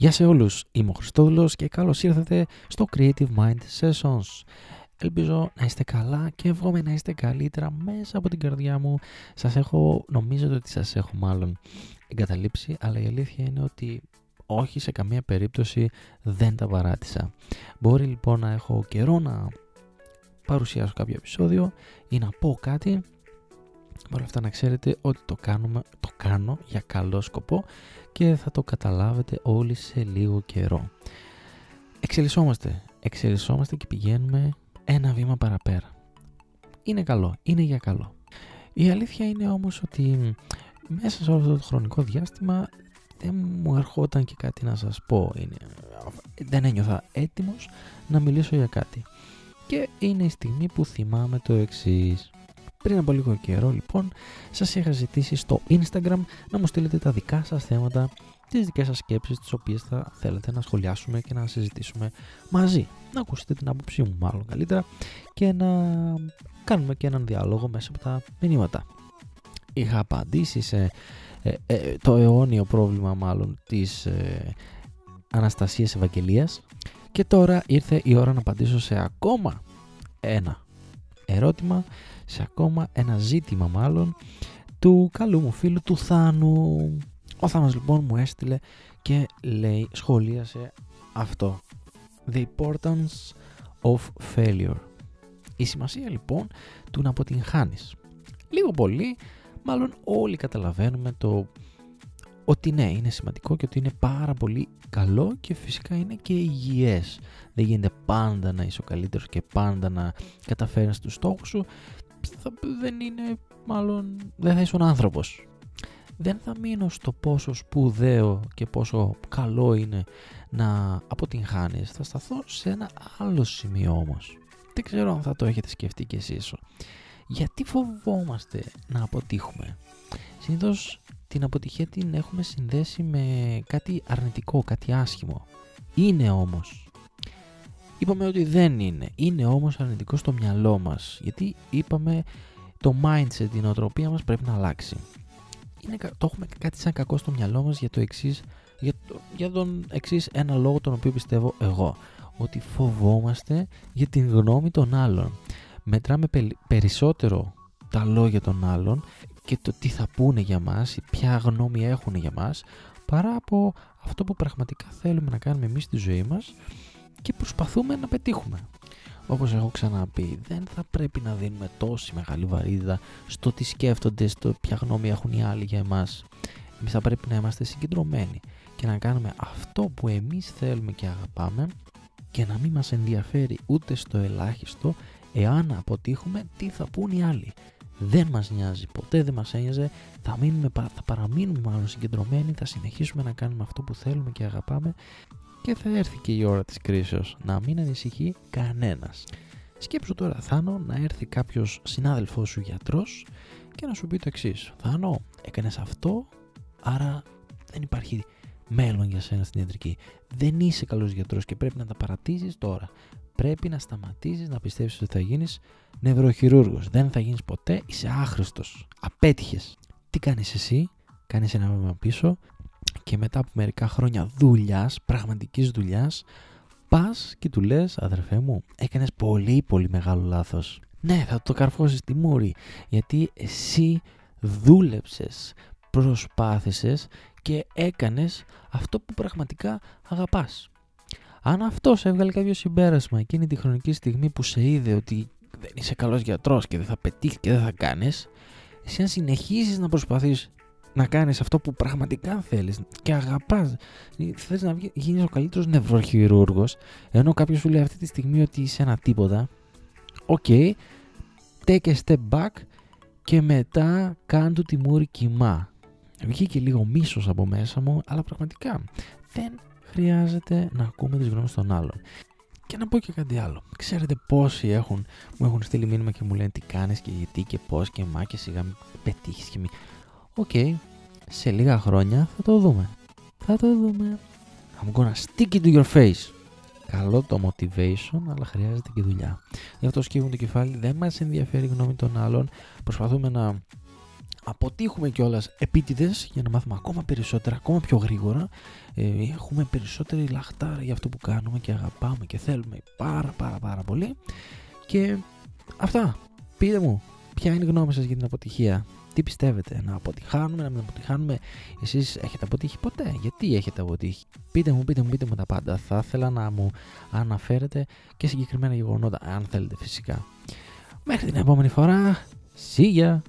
Γεια σε όλους, είμαι ο Χριστόδουλος και καλώς ήρθατε στο Creative Mind Sessions. Ελπίζω να είστε καλά και εύχομαι να είστε καλύτερα μέσα από την καρδιά μου. Σας έχω, νομίζω ότι σας έχω μάλλον εγκαταλείψει, αλλά η αλήθεια είναι ότι όχι σε καμία περίπτωση δεν τα παράτησα. Μπορεί λοιπόν να έχω καιρό να παρουσιάσω κάποιο επεισόδιο ή να πω κάτι Παρ' αυτά να ξέρετε ότι το, κάνουμε, το κάνω για καλό σκοπό και θα το καταλάβετε όλοι σε λίγο καιρό. Εξελισσόμαστε, εξελισσόμαστε και πηγαίνουμε ένα βήμα παραπέρα. Είναι καλό, είναι για καλό. Η αλήθεια είναι όμως ότι μέσα σε όλο αυτό το χρονικό διάστημα δεν μου ερχόταν και κάτι να σας πω. Είναι, δεν ένιωθα έτοιμος να μιλήσω για κάτι. Και είναι η στιγμή που θυμάμαι το εξής. Πριν από λίγο καιρό λοιπόν σας είχα ζητήσει στο Instagram να μου στείλετε τα δικά σας θέματα, τις δικές σας σκέψεις τις οποίες θα θέλετε να σχολιάσουμε και να συζητήσουμε μαζί. Να ακούσετε την άποψή μου μάλλον καλύτερα και να κάνουμε και έναν διάλογο μέσα από τα μηνύματα. Είχα απαντήσει σε ε, ε, το αιώνιο πρόβλημα μάλλον της ε, Αναστασίας Ευαγγελίας και τώρα ήρθε η ώρα να απαντήσω σε ακόμα ένα ερώτημα σε ακόμα ένα ζήτημα μάλλον του καλού μου φίλου του Θάνου. Ο Θάνος λοιπόν μου έστειλε και λέει, σχολίασε αυτό. The importance of failure. Η σημασία λοιπόν του να αποτυγχάνεις. Λίγο πολύ, μάλλον όλοι καταλαβαίνουμε το ότι ναι, είναι σημαντικό και ότι είναι πάρα πολύ καλό και φυσικά είναι και υγιές. Δεν γίνεται πάντα να είσαι ο καλύτερος και πάντα να καταφέρεις τους στόχους σου. Θα, δεν είναι μάλλον δεν θα ήσουν άνθρωπος. Δεν θα μείνω στο πόσο σπουδαίο και πόσο καλό είναι να αποτυγχάνεις. Θα σταθώ σε ένα άλλο σημείο όμως. Δεν ξέρω αν θα το έχετε σκεφτεί κι εσείς. Γιατί φοβόμαστε να αποτύχουμε; Συνήθως την αποτυχία την έχουμε συνδέσει με κάτι αρνητικό, κάτι άσχημο είναι όμως Είπαμε ότι δεν είναι. Είναι όμως αρνητικό στο μυαλό μας. Γιατί είπαμε το mindset, την οτροπία μας πρέπει να αλλάξει. Είναι, το έχουμε κάτι σαν κακό στο μυαλό μας για το εξής, για, για τον εξής ένα λόγο τον οποίο πιστεύω εγώ. Ότι φοβόμαστε για την γνώμη των άλλων. Μετράμε περισσότερο τα λόγια των άλλων και το τι θα πούνε για μας, ποια γνώμη έχουν για μας, παρά από αυτό που πραγματικά θέλουμε να κάνουμε εμείς στη ζωή μας και προσπαθούμε να πετύχουμε. Όπως έχω ξαναπεί, δεν θα πρέπει να δίνουμε τόση μεγάλη βαρύδα στο τι σκέφτονται, στο ποια γνώμη έχουν οι άλλοι για εμάς. Εμείς θα πρέπει να είμαστε συγκεντρωμένοι και να κάνουμε αυτό που εμείς θέλουμε και αγαπάμε και να μην μας ενδιαφέρει ούτε στο ελάχιστο εάν αποτύχουμε τι θα πούν οι άλλοι. Δεν μας νοιάζει, ποτέ δεν μας ένοιαζε, θα, μείνουμε, θα παραμείνουμε μάλλον συγκεντρωμένοι, θα συνεχίσουμε να κάνουμε αυτό που θέλουμε και αγαπάμε και θα έρθει και η ώρα της κρίσεως, να μην ανησυχεί κανένας. Σκέψου τώρα Θάνο να έρθει κάποιος συνάδελφός σου γιατρός και να σου πει το εξής. Θάνο, έκανες αυτό, άρα δεν υπάρχει μέλλον για σένα στην ιατρική. Δεν είσαι καλός γιατρός και πρέπει να τα παρατήσεις τώρα. Πρέπει να σταματήσεις να πιστεύεις ότι θα γίνεις νευροχειρούργος. Δεν θα γίνεις ποτέ, είσαι άχρηστος. Απέτυχες. Τι κάνεις εσύ, κάνεις ένα βήμα πίσω, και μετά από μερικά χρόνια δουλειάς, πραγματικής δουλειάς, πας και του λες αδερφέ μου έκανες πολύ πολύ μεγάλο λάθος. Ναι θα το καρφώσεις τη μούρη γιατί εσύ δούλεψες, προσπάθησες και έκανες αυτό που πραγματικά αγαπάς. Αν αυτός έβγαλε κάποιο συμπέρασμα εκείνη τη χρονική στιγμή που σε είδε ότι δεν είσαι καλός γιατρός και δεν θα πετύχεις και δεν θα κάνεις, εσύ αν συνεχίσεις να προσπαθείς να κάνεις αυτό που πραγματικά θέλεις και αγαπάς. Θες να γίνεις ο καλύτερος νευροχειρούργος, ενώ κάποιος σου λέει αυτή τη στιγμή ότι είσαι ένα τίποτα. Okay, okay, take a step back και μετά κάν' του τη μούρη κιμά. Βγήκε λίγο μίσος από μέσα μου, αλλά πραγματικά δεν χρειάζεται να ακούμε τις γνώμες των άλλων. Και να πω και κάτι άλλο. Ξέρετε πόσοι έχουν, μου έχουν στείλει μήνυμα και μου λένε τι κάνεις και γιατί και πώς και μα και σιγά μην πετύχεις και μη... Okay, okay, σε λίγα χρόνια θα το δούμε. Θα το δούμε. I'm gonna stick it to your face. Καλό το motivation, αλλά χρειάζεται και δουλειά. Γι' αυτό σκύβουμε το κεφάλι, δεν μας ενδιαφέρει η γνώμη των άλλων. Προσπαθούμε να αποτύχουμε κιόλας επίτηδες για να μάθουμε ακόμα περισσότερα, ακόμα πιο γρήγορα. Ε, έχουμε περισσότερη λαχτάρα για αυτό που κάνουμε και αγαπάμε και θέλουμε πάρα πάρα πάρα πολύ. Και αυτά. Πείτε μου, ποια είναι η γνώμη σας για την αποτυχία; Τι πιστεύετε, να αποτυχάνουμε, να μην αποτυχάνουμε; Εσείς έχετε αποτύχει ποτέ, γιατί έχετε αποτύχει; Πείτε μου, πείτε μου, πείτε μου τα πάντα. Θα ήθελα να μου αναφέρετε και συγκεκριμένα γεγονότα, αν θέλετε φυσικά. Μέχρι την επόμενη φορά, see ya!